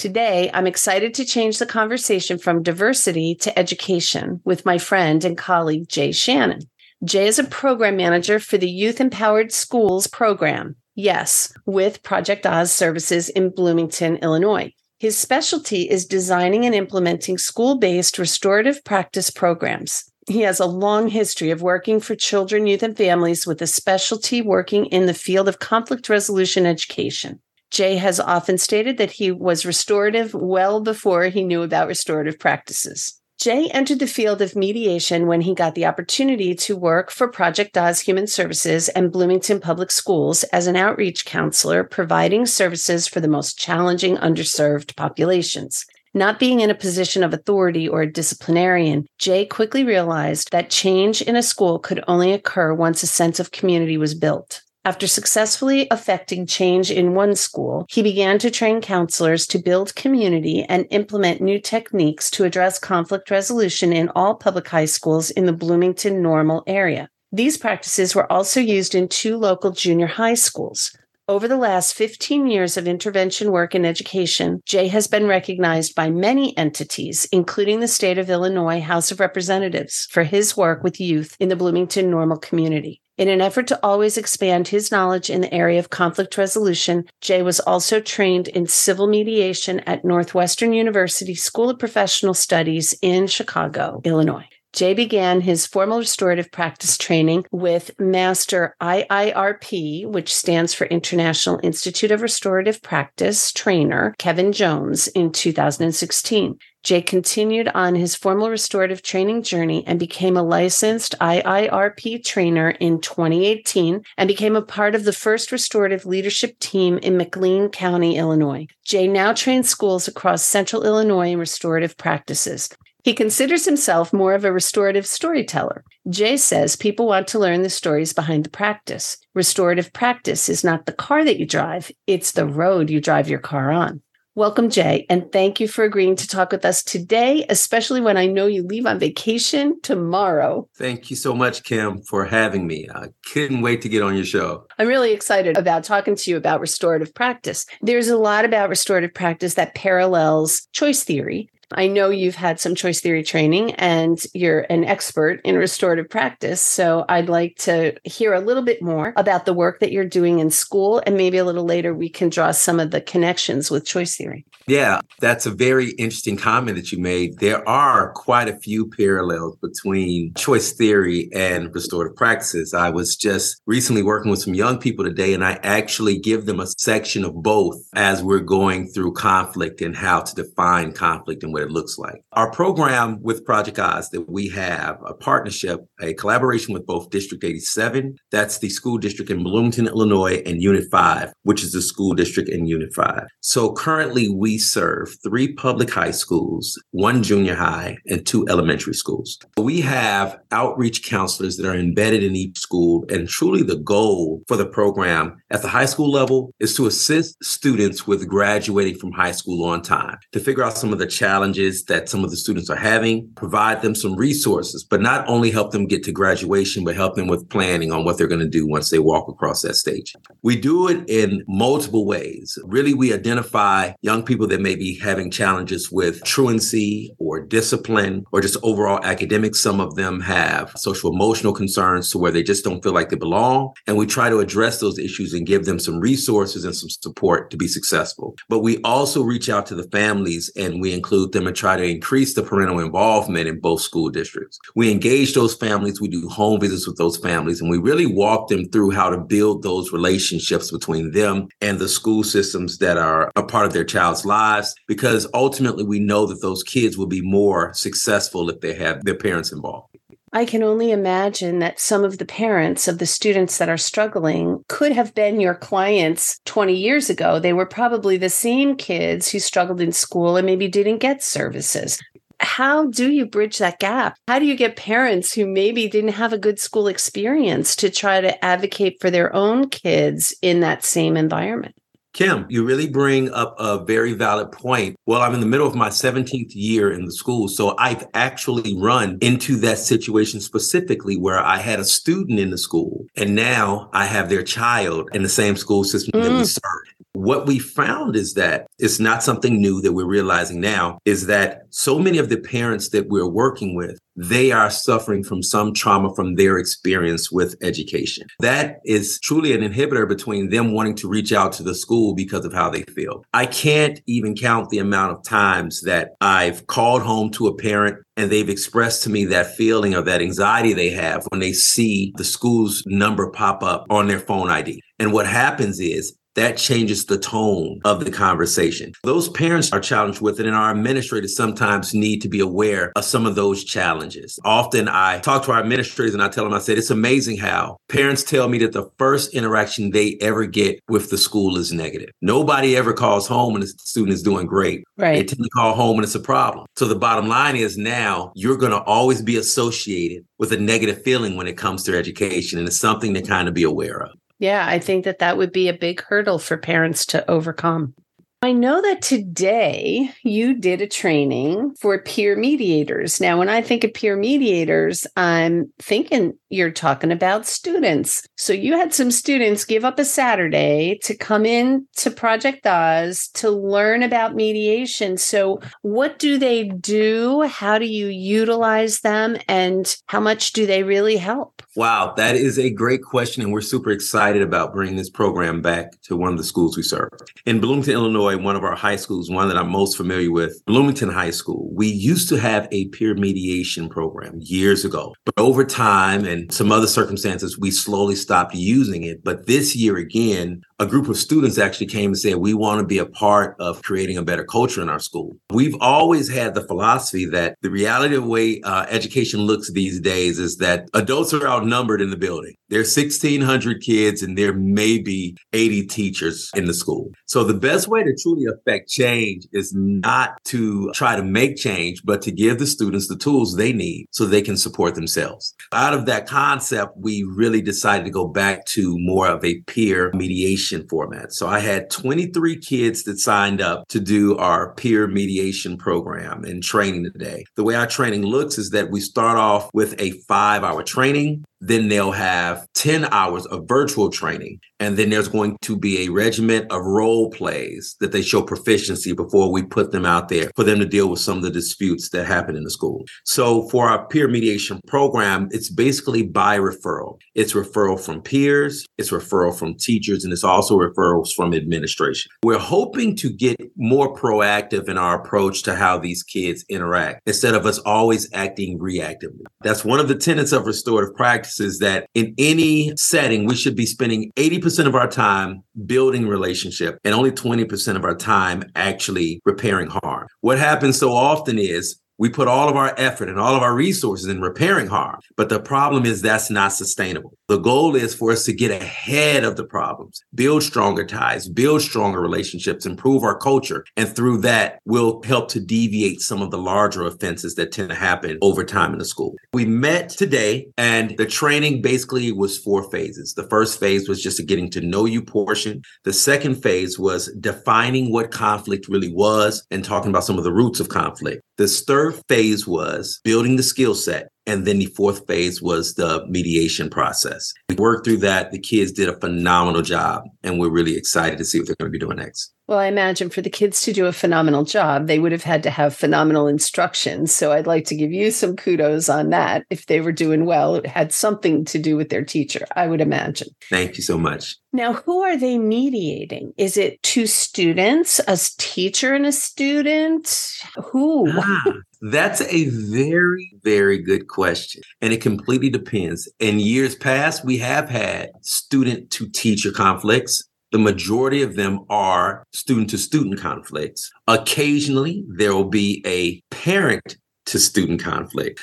Today, I'm excited to change the conversation from diversity to education with my friend and colleague, Jay Shannon. Jay is a program manager for the Youth Empowered Schools program. Yes, with Project Oz services in Bloomington, Illinois. His specialty is designing and implementing school based restorative practice programs. He has a long history of working for children, youth, and families with a specialty working in the field of conflict resolution education. Jay has often stated that he was restorative well before he knew about restorative practices. Jay entered the field of mediation when he got the opportunity to work for Project Oz Human Services and Bloomington Public Schools as an outreach counselor, providing services for the most challenging underserved populations. Not being in a position of authority or a disciplinarian, Jay quickly realized that change in a school could only occur once a sense of community was built. After successfully affecting change in one school, he began to train counselors to build community and implement new techniques to address conflict resolution in all public high schools in the Bloomington Normal area. These practices were also used in two local junior high schools. Over the last 15 years of intervention work in education, Jay has been recognized by many entities, including the state of Illinois House of Representatives, for his work with youth in the Bloomington Normal community. In an effort to always expand his knowledge in the area of conflict resolution, Jay was also trained in civil mediation at Northwestern University School of Professional Studies in Chicago, Illinois. Jay began his formal restorative practice training with Master IIRP, which stands for International Institute of Restorative Practice trainer, Kevin Jones, in 2016. Jay continued on his formal restorative training journey and became a licensed IIRP trainer in 2018 and became a part of the first restorative leadership team in McLean County, Illinois. Jay now trains schools across central Illinois in restorative practices. He considers himself more of a restorative storyteller. Jay says people want to learn the stories behind the practice. Restorative practice is not the car that you drive, it's the road you drive your car on. Welcome, Jay, and thank you for agreeing to talk with us today, especially when I know you leave on vacation tomorrow. Thank you so much, Kim, for having me. I couldn't wait to get on your show. I'm really excited about talking to you about restorative practice. There's a lot about restorative practice that parallels choice theory. I know you've had some choice theory training and you're an expert in restorative practice. So I'd like to hear a little bit more about the work that you're doing in school. And maybe a little later, we can draw some of the connections with choice theory. Yeah, that's a very interesting comment that you made. There are quite a few parallels between choice theory and restorative practices. I was just recently working with some young people today, and I actually give them a section of both as we're going through conflict and how to define conflict and what it looks like. Our program with Project Oz that we have a partnership, a collaboration with both District 87, that's the school district in Bloomington, Illinois, and Unit 5, which is the school district in Unit 5. So currently we serve three public high schools, one junior high, and two elementary schools. We have outreach counselors that are embedded in each school, and truly the goal for the program at the high school level is to assist students with graduating from high school on time, to figure out some of the challenges that some of the students are having, provide them some resources, but not only help them get to graduation, but help them with planning on what they're going to do once they walk across that stage. We do it in multiple ways. Really, we identify young people that may be having challenges with truancy or discipline or just overall academics. Some of them have social emotional concerns to where they just don't feel like they belong. And we try to address those issues and give them some resources and some support to be successful. But we also reach out to the families and we include them and try to increase the parental involvement in both school districts. We engage those families. We do home visits with those families and we really walk them through how to build those relationships between them and the school systems that are a part of their child's lives because ultimately we know that those kids will be more successful if they have their parents involved. I can only imagine that some of the parents of the students that are struggling could have been your clients 20 years ago. They were probably the same kids who struggled in school and maybe didn't get services. how do you bridge that gap? How do you get parents who maybe didn't have a good school experience to try to advocate for their own kids in that same environment? Kim, you really bring up a very valid point. Well, I'm in the middle of my 17th year in the school. So I've actually run into that situation specifically where I had a student in the school and now I have their child in the same school system mm. that we mm. serve. What we found is that it's not something new that we're realizing now is that so many of the parents that we're working with, they are suffering from some trauma from their experience with education. That is truly an inhibitor between them wanting to reach out to the school because of how they feel. I can't even count the amount of times that I've called home to a parent and they've expressed to me that feeling of that anxiety they have when they see the school's number pop up on their phone ID. And what happens is that changes the tone of the conversation. Those parents are challenged with it, and our administrators sometimes need to be aware of some of those challenges. Often I talk to our administrators and I tell them, I said, it's amazing how parents tell me that the first interaction they ever get with the school is negative. Nobody ever calls home when the student is doing great. Right. They tend to call home when it's a problem. So the bottom line is now you're going to always be associated with a negative feeling when it comes to education. And it's something to kind of be aware of. Yeah, I think that that would be a big hurdle for parents to overcome. I know that today you did a training for peer mediators. Now, when I think of peer mediators, I'm thinking you're talking about students. So you had some students give up a Saturday to come in to Project Oz to learn about mediation. So what do they do? How do you utilize them? And how much do they really help? Wow, that is a great question. And we're super excited about bringing this program back to one of the schools we serve. In Bloomington, Illinois, one of our high schools, one that I'm most familiar with, Bloomington High School, we used to have a peer mediation program years ago. But over time and some other circumstances, we slowly stopped using it. But this year again, a group of students actually came and said, We want to be a part of creating a better culture in our school. We've always had the philosophy that the reality of the way uh, education looks these days is that adults are outnumbered in the building. There's 1,600 kids and there may be 80 teachers in the school. So the best way to truly affect change is not to try to make change, but to give the students the tools they need so they can support themselves. Out of that concept, we really decided to go back to more of a peer mediation format. So I had 23 kids that signed up to do our peer mediation program and training today. The way our training looks is that we start off with a five hour training then they'll have 10 hours of virtual training. And then there's going to be a regiment of role plays that they show proficiency before we put them out there for them to deal with some of the disputes that happen in the school. So for our peer mediation program, it's basically by referral. It's referral from peers, it's referral from teachers, and it's also referrals from administration. We're hoping to get more proactive in our approach to how these kids interact instead of us always acting reactively. That's one of the tenets of restorative practice practices that in any setting, we should be spending 80% of our time building relationship and only 20% of our time actually repairing harm. What happens so often is we put all of our effort and all of our resources in repairing harm. But the problem is that's not sustainable. The goal is for us to get ahead of the problems, build stronger ties, build stronger relationships, improve our culture. And through that, we'll help to deviate some of the larger offenses that tend to happen over time in the school. We met today and the training basically was four phases. The first phase was just a getting to know you portion. The second phase was defining what conflict really was and talking about some of the roots of conflict. The third phase was building the skill set. And then the fourth phase was the mediation process. We worked through that. The kids did a phenomenal job, and we're really excited to see what they're going to be doing next. Well, I imagine for the kids to do a phenomenal job, they would have had to have phenomenal instructions. So I'd like to give you some kudos on that. If they were doing well, it had something to do with their teacher, I would imagine. Thank you so much. Now, who are they mediating? Is it two students, a teacher and a student? Who? Ah, that's a very, very good question. And it completely depends. In years past, we have had student to teacher conflicts. The majority of them are student to student conflicts. Occasionally, there will be a parent to student conflict.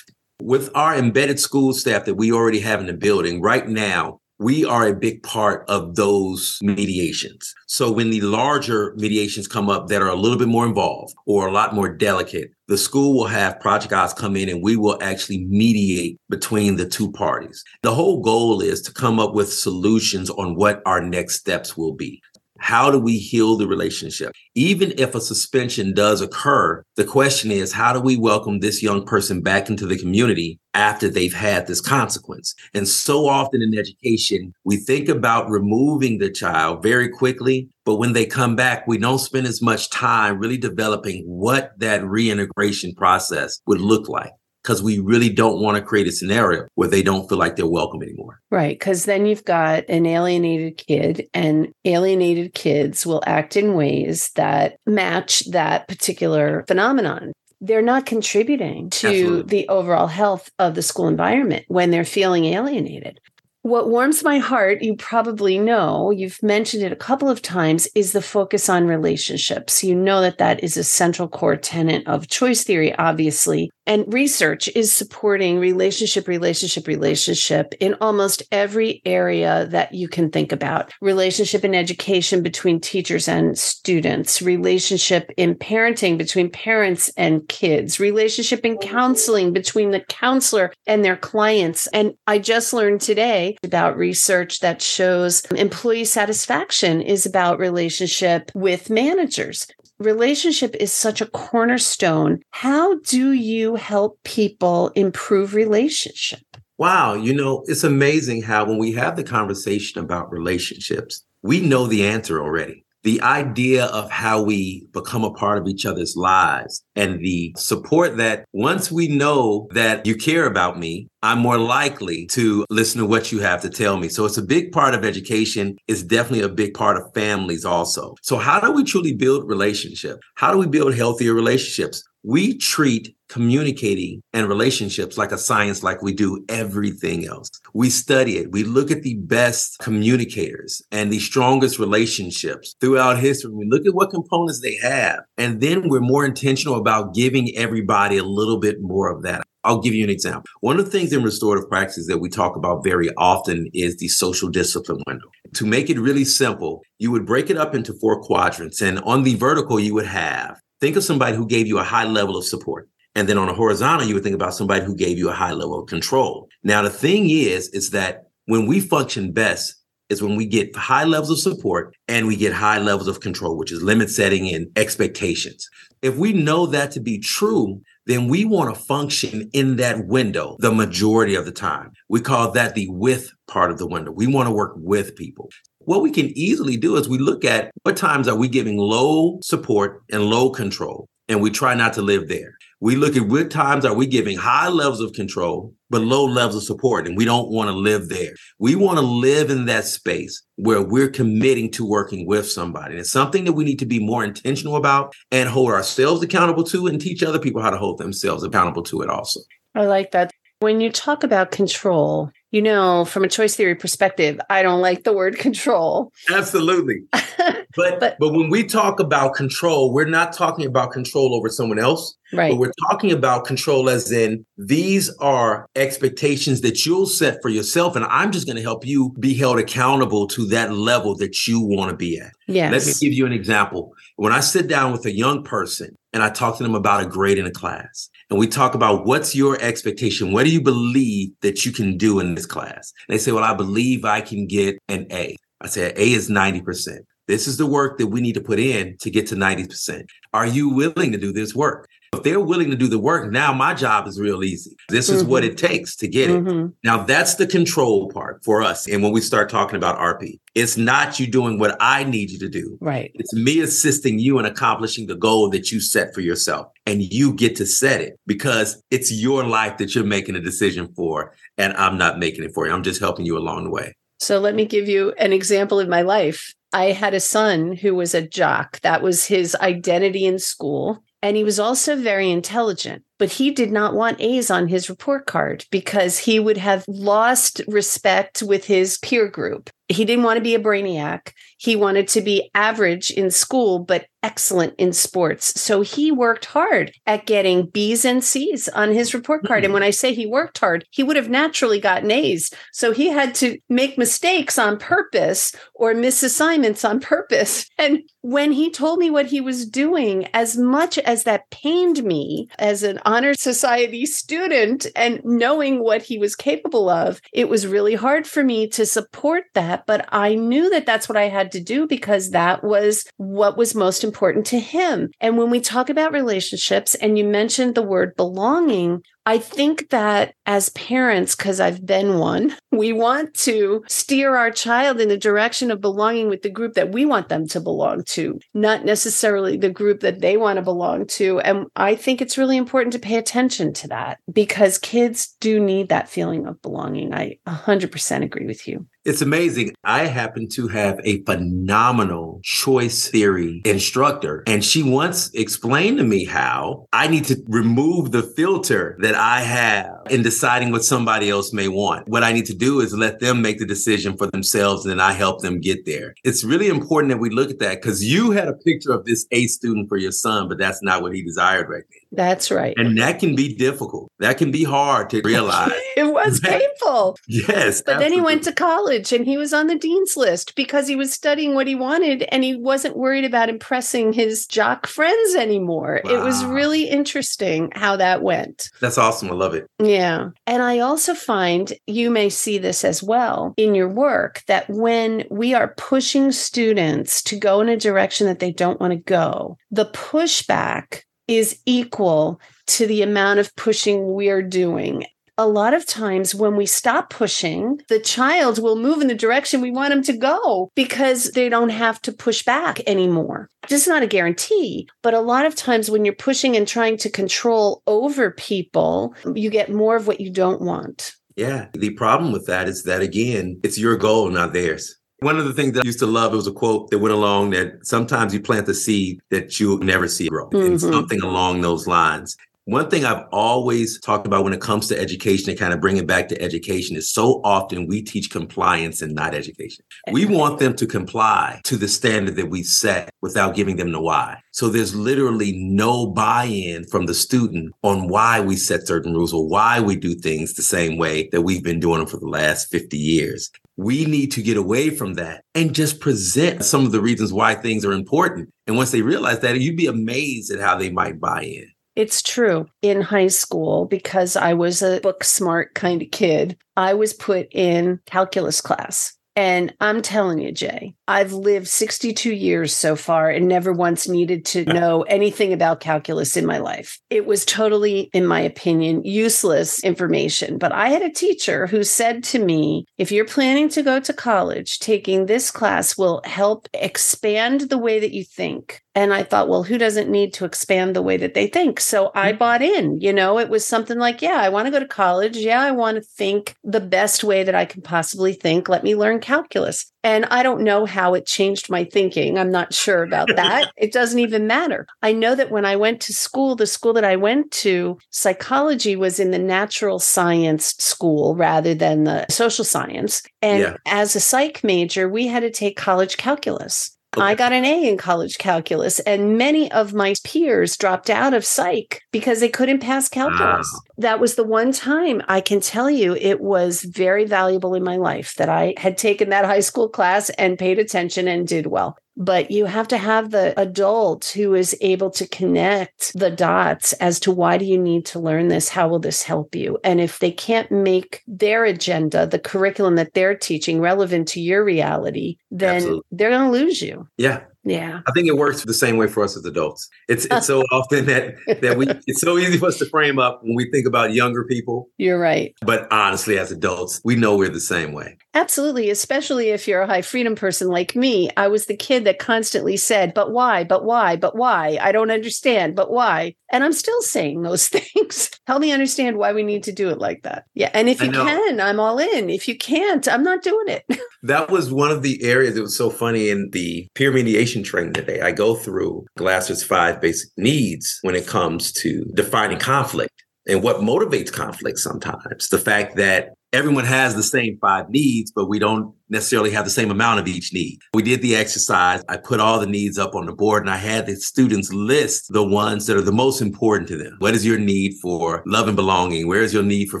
With our embedded school staff that we already have in the building right now, we are a big part of those mediations. So when the larger mediations come up that are a little bit more involved or a lot more delicate, the school will have project guys come in and we will actually mediate between the two parties. The whole goal is to come up with solutions on what our next steps will be. How do we heal the relationship? Even if a suspension does occur, the question is, how do we welcome this young person back into the community after they've had this consequence? And so often in education, we think about removing the child very quickly, but when they come back, we don't spend as much time really developing what that reintegration process would look like because we really don't want to create a scenario where they don't feel like they're welcome anymore. Right. Because then you've got an alienated kid, and alienated kids will act in ways that match that particular phenomenon. They're not contributing to Absolutely. the overall health of the school environment when they're feeling alienated. What warms my heart, you probably know, you've mentioned it a couple of times, is the focus on relationships. You know that that is a central core tenet of choice theory, obviously. And research is supporting relationship, relationship, relationship in almost every area that you can think about. Relationship in education between teachers and students, relationship in parenting between parents and kids, relationship in counseling between the counselor and their clients. And I just learned today about research that shows employee satisfaction is about relationship with managers relationship is such a cornerstone. How do you help people improve relationship? Wow, you know, it's amazing how when we have the conversation about relationships, we know the answer already. The idea of how we become a part of each other's lives and the support that once we know that you care about me, I'm more likely to listen to what you have to tell me. So it's a big part of education. It's definitely a big part of families also. So how do we truly build relationship? How do we build healthier relationships? We treat communicating and relationships like a science, like we do everything else. We study it. We look at the best communicators and the strongest relationships throughout history. We look at what components they have. And then we're more intentional about giving everybody a little bit more of that. I'll give you an example. One of the things in restorative practices that we talk about very often is the social discipline window. To make it really simple, you would break it up into four quadrants. And on the vertical, you would have think of somebody who gave you a high level of support. And then on a horizontal, you would think about somebody who gave you a high level of control. Now, the thing is, is that when we function best is when we get high levels of support and we get high levels of control, which is limit setting and expectations. If we know that to be true, then we want to function in that window the majority of the time. We call that the with part of the window. We want to work with people. What we can easily do is we look at what times are we giving low support and low control, and we try not to live there. We look at what times are we giving high levels of control, but low levels of support, and we don't want to live there. We want to live in that space where we're committing to working with somebody. And it's something that we need to be more intentional about and hold ourselves accountable to and teach other people how to hold themselves accountable to it also. I like that. When you talk about control, you know, from a choice theory perspective, I don't like the word control. Absolutely. But, But- but when we talk about control, we're not talking about control over someone else. right. But we're talking about control as in these are expectations that you'll set for yourself. And I'm just going to help you be held accountable to that level that you want to be at. Yes. Let me give you an example. When I sit down with a young person and I talk to them about a grade in a class, and we talk about what's your expectation? What do you believe that you can do in this class? They say, Well, I believe I can get an A. I say, A is 90%. This is the work that we need to put in to get to 90%. Are you willing to do this work? If they're willing to do the work, now my job is real easy. This is what it takes to get it. Mhm. Now that's the control part for us. And when we start talking about RP, it's not you doing what I need you to do. Right. It's me assisting you in accomplishing the goal that you set for yourself. And you get to set it because it's your life that you're making a decision for. And I'm not making it for you. I'm just helping you along the way. So let me give you an example in my life. I had a son who was a jock. That was his identity in school. And he was also very intelligent. But he did not want A's on his report card because he would have lost respect with his peer group. He didn't want to be a brainiac. He wanted to be average in school, but excellent in sports. So he worked hard at getting B's and C's on his report card. And mm-hmm. when I say he worked hard, he would have naturally gotten A's. So he had to make mistakes on purpose or miss assignments on purpose. And when he told me what he was doing, as much as that pained me as an honor society student and knowing what he was capable of, it was really hard for me to support that. But I knew that that's what I had to do because that was what was most important to him. And when we talk about relationships, and you mentioned the word belonging, I think that as parents, because I've been one, we want to steer our child in the direction of belonging with the group that we want them to belong to, not necessarily the group that they want to belong to. And I think it's really important to pay attention to that because kids do need that feeling of belonging. I 100% agree with you. It's amazing. I happen to have a phenomenal choice theory instructor, and she once explained to me how I need to remove the filter that I have in deciding what somebody else may want. What I need to do is let them make the decision for themselves, and then I help them get there. It's really important that we look at that because you had a picture of this A student for your son, but that's not what he desired right now. That's right. And that can be difficult. That can be hard to realize. it was painful. Yes. But absolutely. then he went to college and he was on the dean's list because he was studying what he wanted and he wasn't worried about impressing his jock friends anymore. Wow. It was really interesting how that went. That's awesome. I love it. Yeah. And I also find you may see this as well in your work that when we are pushing students to go in a direction that they don't want to go, the pushback is equal to the amount of pushing we're doing. A lot of times, when we stop pushing, the child will move in the direction we want them to go because they don't have to push back anymore. Is not a guarantee, but a lot of times when you're pushing and trying to control over people, you get more of what you don't want. Yeah. The problem with that is that, again, it's your goal, not theirs. One of the things that I used to love, it was a quote that went along that sometimes you plant the seed that you'll never see grow, mm-hmm. and something along those lines. One thing I've always talked about when it comes to education and kind of bring it back to education is so often we teach compliance and not education. We want them to comply to the standard that we set without giving them the why. So there's literally no buy in from the student on why we set certain rules or why we do things the same way that we've been doing them for the last 50 years. We need to get away from that and just present some of the reasons why things are important. And once they realize that, you'd be amazed at how they might buy in. It's true. In high school, because I was a book smart kind of kid, I was put in calculus class. And I'm telling you, Jay, I've lived 62 years so far and never once needed to know anything about calculus in my life. It was totally, in my opinion, useless information. But I had a teacher who said to me, if you're planning to go to college, taking this class will help expand the way that you think. And I thought, well, who doesn't need to expand the way that they think? So I mm. bought in. You know, it was something like, yeah, I want to go to college. Yeah, I want to think the best way that I can possibly think. Let me learn calculus. And I don't know how it changed my thinking. I'm not sure about that. it doesn't even matter. I know that when I went to school, the school that I went to, psychology was in the natural science school rather than the social science. And yeah. as a psych major, we had to take college calculus. I got an A in college calculus, and many of my peers dropped out of psych because they couldn't pass calculus. Wow. That was the one time I can tell you it was very valuable in my life that I had taken that high school class and paid attention and did well but you have to have the adult who is able to connect the dots as to why do you need to learn this? How will this help you? And if they can't make their agenda the curriculum that they're teaching relevant to your reality then Absolutely. they're going to lose you. Yeah yeah. I think it works the same way for us as adults. It's it's so often that that we it's so easy for us to frame up when we think about younger people. You're right. But honestly, as adults, we know we're the same way. Absolutely, especially if you're a high freedom person like me. I was the kid that constantly said, "But why? But why? But why? I don't understand. But why?" And I'm still saying those things. Help me understand why we need to do it like that. Yeah, and if you can, I'm all in. If you can't, I'm not doing it. that was one of the areas that was so funny in the peer mediation training today, I go through Glasser's five basic needs when it comes to defining conflict and what motivates conflict sometimes. The fact that everyone has the same five needs, but we don't necessarily have the same amount of each need. We did the exercise. I put all the needs up on the board and I had the students list the ones that are the most important to them. What is your need for love and belonging? Where is your need for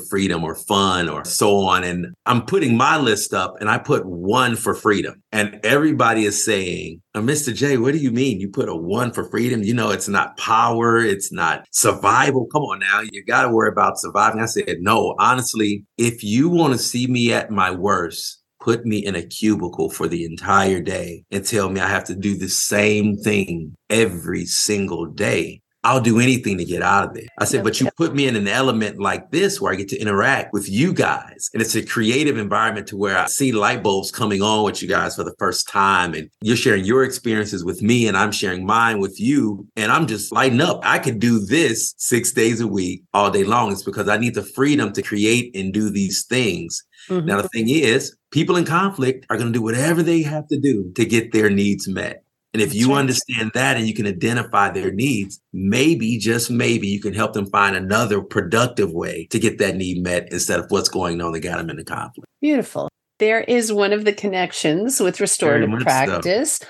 freedom or fun or so on? And I'm putting my list up and I put one for freedom. And everybody is saying, uh, Mr. J, what do you mean? You put a one for freedom? You know, it's not power. It's not survival. Come on now. You got to worry about surviving. I said, no, honestly, if you want to see me at my worst, put me in a cubicle for the entire day and tell me I have to do the same thing every single day. I'll do anything to get out of it. I said, but you put me in an element like this where I get to interact with you guys. And it's a creative environment to where I see light bulbs coming on with you guys for the first time. And you're sharing your experiences with me and I'm sharing mine with you. And I'm just lighting up. I could do this six days a week all day long. It's because I need the freedom to create and do these things. Mm-hmm. Now, the thing is, people in conflict are going to do whatever they have to do to get their needs met. And if you understand that and you can identify their needs, maybe, just maybe, you can help them find another productive way to get that need met instead of what's going on that got them into conflict. Beautiful. There is one of the connections with restorative practice. So.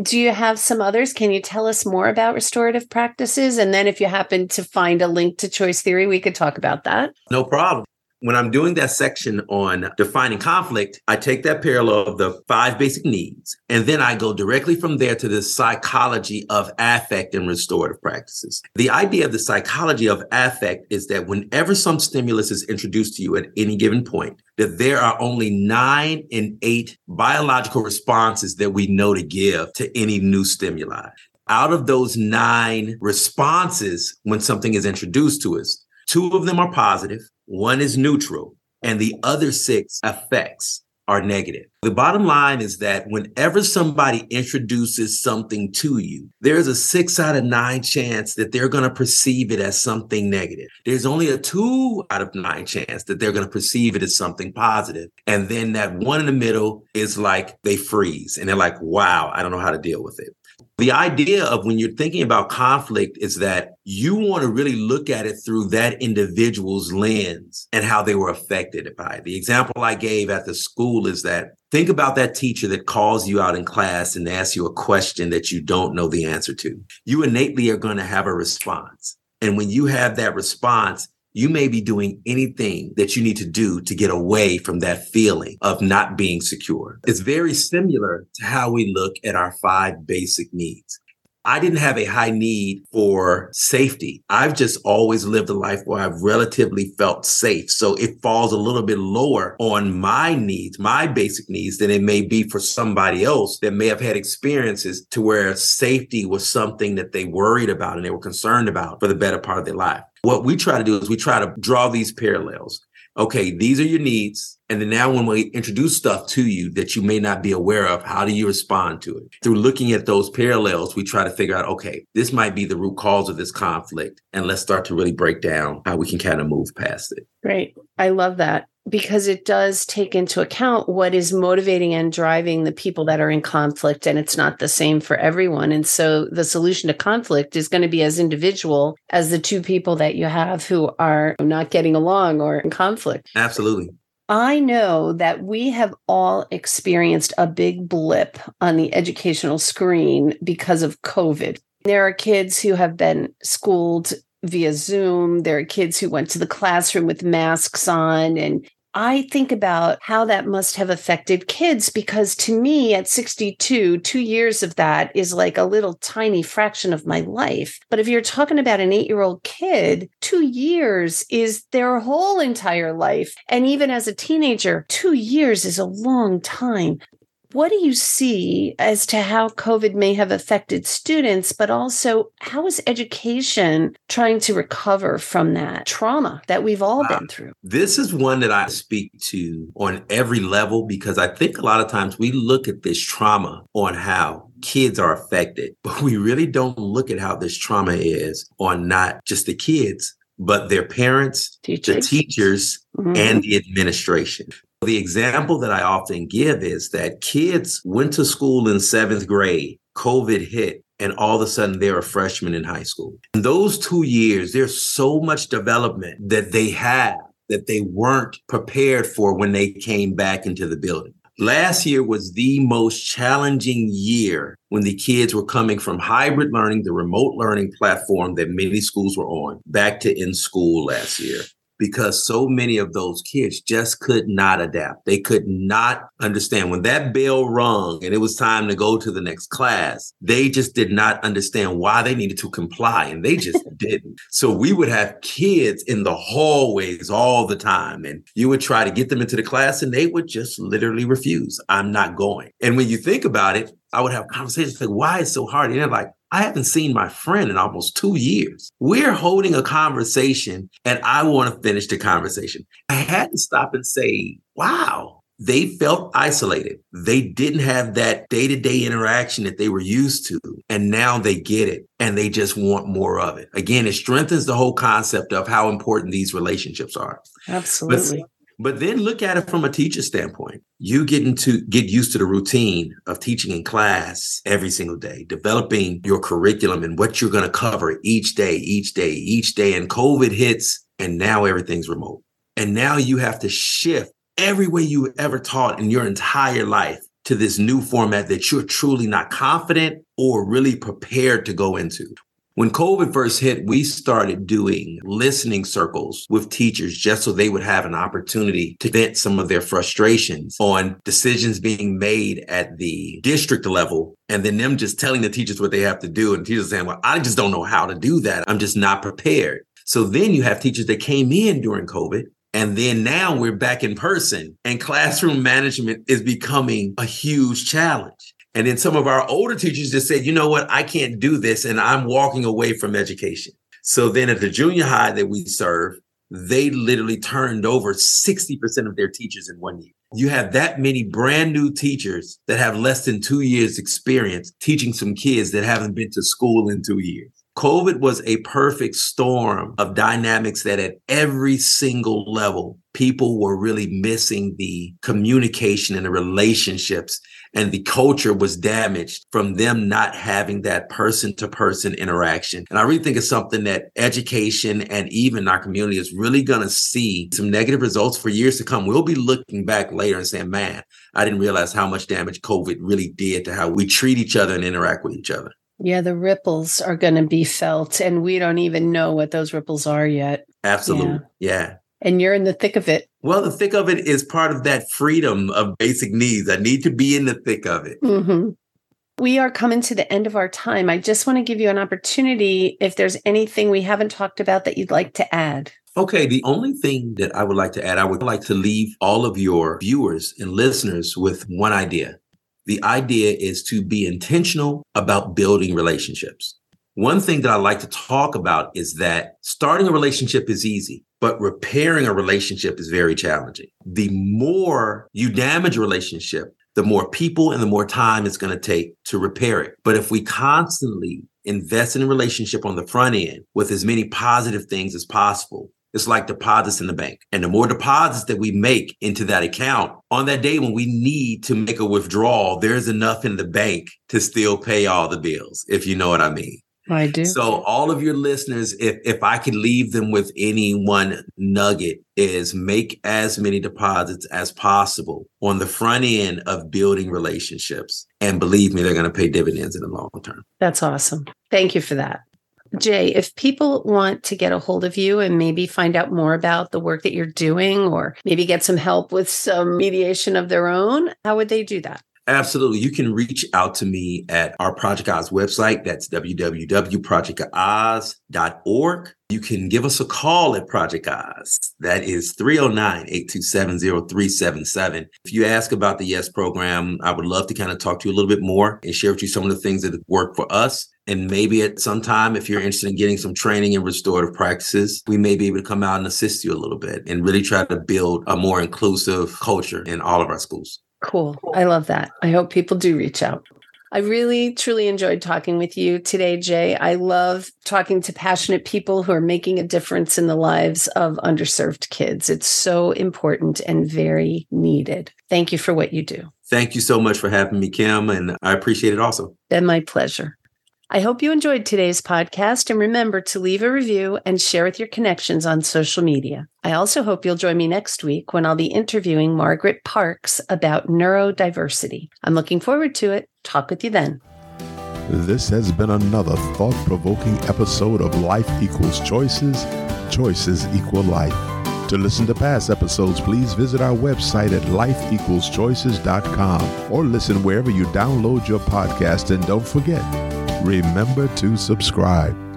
Do you have some others? Can you tell us more about restorative practices? And then if you happen to find a link to choice theory, we could talk about that. No problem. When I'm doing that section on defining conflict, I take that parallel of the five basic needs, and then I go directly from there to the psychology of affect and restorative practices. The idea of the psychology of affect is that whenever some stimulus is introduced to you at any given point, that there are only nine and eight biological responses that we know to give to any new stimuli. Out of those nine responses, when something is introduced to us, two of them are positive, one is neutral, and the other six effects are negative. The bottom line is that whenever somebody introduces something to you, there's a six out of nine chance that they're going to perceive it as something negative. There's only a two out of nine chance that they're going to perceive it as something positive. And then that one in the middle is like they freeze and they're like, wow, I don't know how to deal with it. The idea of when you're thinking about conflict is that you want to really look at it through that individual's lens and how they were affected by it. The example I gave at the school is that think about that teacher that calls you out in class and asks you a question that you don't know the answer to. You innately are going to have a response. And when you have that response, you may be doing anything that you need to do to get away from that feeling of not being secure. It's very similar to how we look at our five basic needs. I didn't have a high need for safety. I've just always lived a life where I've relatively felt safe. So it falls a little bit lower on my needs, my basic needs, than it may be for somebody else that may have had experiences to where safety was something that they worried about and they were concerned about for the better part of their life. What we try to do is we try to draw these parallels. Okay, these are your needs. And then now when we introduce stuff to you that you may not be aware of, how do you respond to it? Through looking at those parallels, we try to figure out, okay, this might be the root cause of this conflict. And let's start to really break down how we can kind of move past it. Great. I love that because it does take into account what is motivating and driving the people that are in conflict and it's not the same for everyone and so the solution to conflict is going to be as individual as the two people that you have who are not getting along or in conflict absolutely I know that we have all experienced a big blip on the educational screen because of COVID. There are kids who have been schooled via Zoom. There are kids who went to the classroom with masks on and I think about how that must have affected kids because to me at 62, two years of that is like a little tiny fraction of my life. But if you're talking about an eight year old kid, two years is their whole entire life. And even as a teenager, two years is a long time. What do you see as to how COVID may have affected students, but also how is education trying to recover from that trauma that we've all wow. been through? This is one that I speak to on every level because I think a lot of times we look at this trauma on how kids are affected, but we really don't look at how this trauma is on not just the kids, but their parents, teachers. the teachers, mm-hmm. and the administration. The example that I often give is that kids went to school in seventh grade COVID hit and all of a sudden they're a freshman in high school. In those two years, there's so much development that they have that they weren't prepared for when they came back into the building. Last year was the most challenging year when the kids were coming from hybrid learning, the remote learning platform that many schools were on, back to in school last year because so many of those kids just could not adapt. They could not understand when that bell rung and it was time to go to the next class. They just did not understand why they needed to comply and they just didn't. So we would have kids in the hallways all the time and you would try to get them into the class and they would just literally refuse. I'm not going. And when you think about it, I would have conversations like, why is it so hard? And they're like, I haven't seen my friend in almost two years. We're holding a conversation and I want to finish the conversation. I had to stop and say, wow, they felt isolated. They didn't have that day to day interaction that they were used to. And now they get it and they just want more of it. Again, it strengthens the whole concept of how important these relationships are. Absolutely. But, but then look at it from a teacher standpoint. You getting to get used to the routine of teaching in class every single day, developing your curriculum and what you're going to cover each day, each day, each day. And COVID hits and now everything's remote. And now you have to shift every way you ever taught in your entire life to this new format that you're truly not confident or really prepared to go into. When COVID first hit, we started doing listening circles with teachers just so they would have an opportunity to vent some of their frustrations on decisions being made at the district level and then them just telling the teachers what they have to do and teachers saying, well, I just don't know how to do that. I'm just not prepared. So then you have teachers that came in during COVID and then now we're back in person and classroom management is becoming a huge challenge. And then some of our older teachers just said, you know what, I can't do this. And I'm walking away from education. So then at the junior high that we serve, they literally turned over 60% of their teachers in one year. You have that many brand new teachers that have less than two years experience teaching some kids that haven't been to school in two years. COVID was a perfect storm of dynamics that at every single level, people were really missing the communication and the relationships and the culture was damaged from them not having that person to person interaction. And I really think it's something that education and even our community is really going to see some negative results for years to come. We'll be looking back later and saying, man, I didn't realize how much damage COVID really did to how we treat each other and interact with each other. Yeah, the ripples are going to be felt, and we don't even know what those ripples are yet. Absolutely. yeah. yeah and you're in the thick of it. Well, the thick of it is part of that freedom of basic needs. I need to be in the thick of it. Mm-hmm. We are coming to the end of our time. I just want to give you an opportunity if there's anything we haven't talked about that you'd like to add. Okay, the only thing that I would like to add, I would like to leave all of your viewers and listeners with one idea. The idea is to be intentional about building relationships. One thing that I like to talk about is that starting a relationship is easy, but repairing a relationship is very challenging. The more you damage a relationship, the more people and the more time it's going to take to repair it. But if we constantly invest in a relationship on the front end with as many positive things as possible, it's like deposits in the bank. And the more deposits that we make into that account on that day when we need to make a withdrawal, there's enough in the bank to still pay all the bills, if you know what I mean. I do. So all of your listeners, if if I could leave them with any one nugget, is make as many deposits as possible on the front end of building relationships. And believe me, they're going to pay dividends in the long term. That's awesome. Thank you for that. Jay, if people want to get a hold of you and maybe find out more about the work that you're doing or maybe get some help with some mediation of their own, how would they do that? Absolutely. You can reach out to me at our Project Oz website. That's www.projectoz.org. You can give us a call at Project Oz. That is 309 827 0377. If you ask about the YES program, I would love to kind of talk to you a little bit more and share with you some of the things that work for us. And maybe at some time, if you're interested in getting some training in restorative practices, we may be able to come out and assist you a little bit and really try to build a more inclusive culture in all of our schools. Cool. I love that. I hope people do reach out. I really, truly enjoyed talking with you today, Jay. I love talking to passionate people who are making a difference in the lives of underserved kids. It's so important and very needed. Thank you for what you do. Thank you so much for having me, Kim, and I appreciate it also. Been my pleasure. I hope you enjoyed today's podcast and remember to leave a review and share with your connections on social media. I also hope you'll join me next week when I'll be interviewing Margaret Parks about neurodiversity. I'm looking forward to it. Talk with you then. This has been another thought provoking episode of Life Equals Choices, Choices Equal Life. To listen to past episodes, please visit our website at lifeequalschoices.com or listen wherever you download your podcast. And don't forget, remember to subscribe.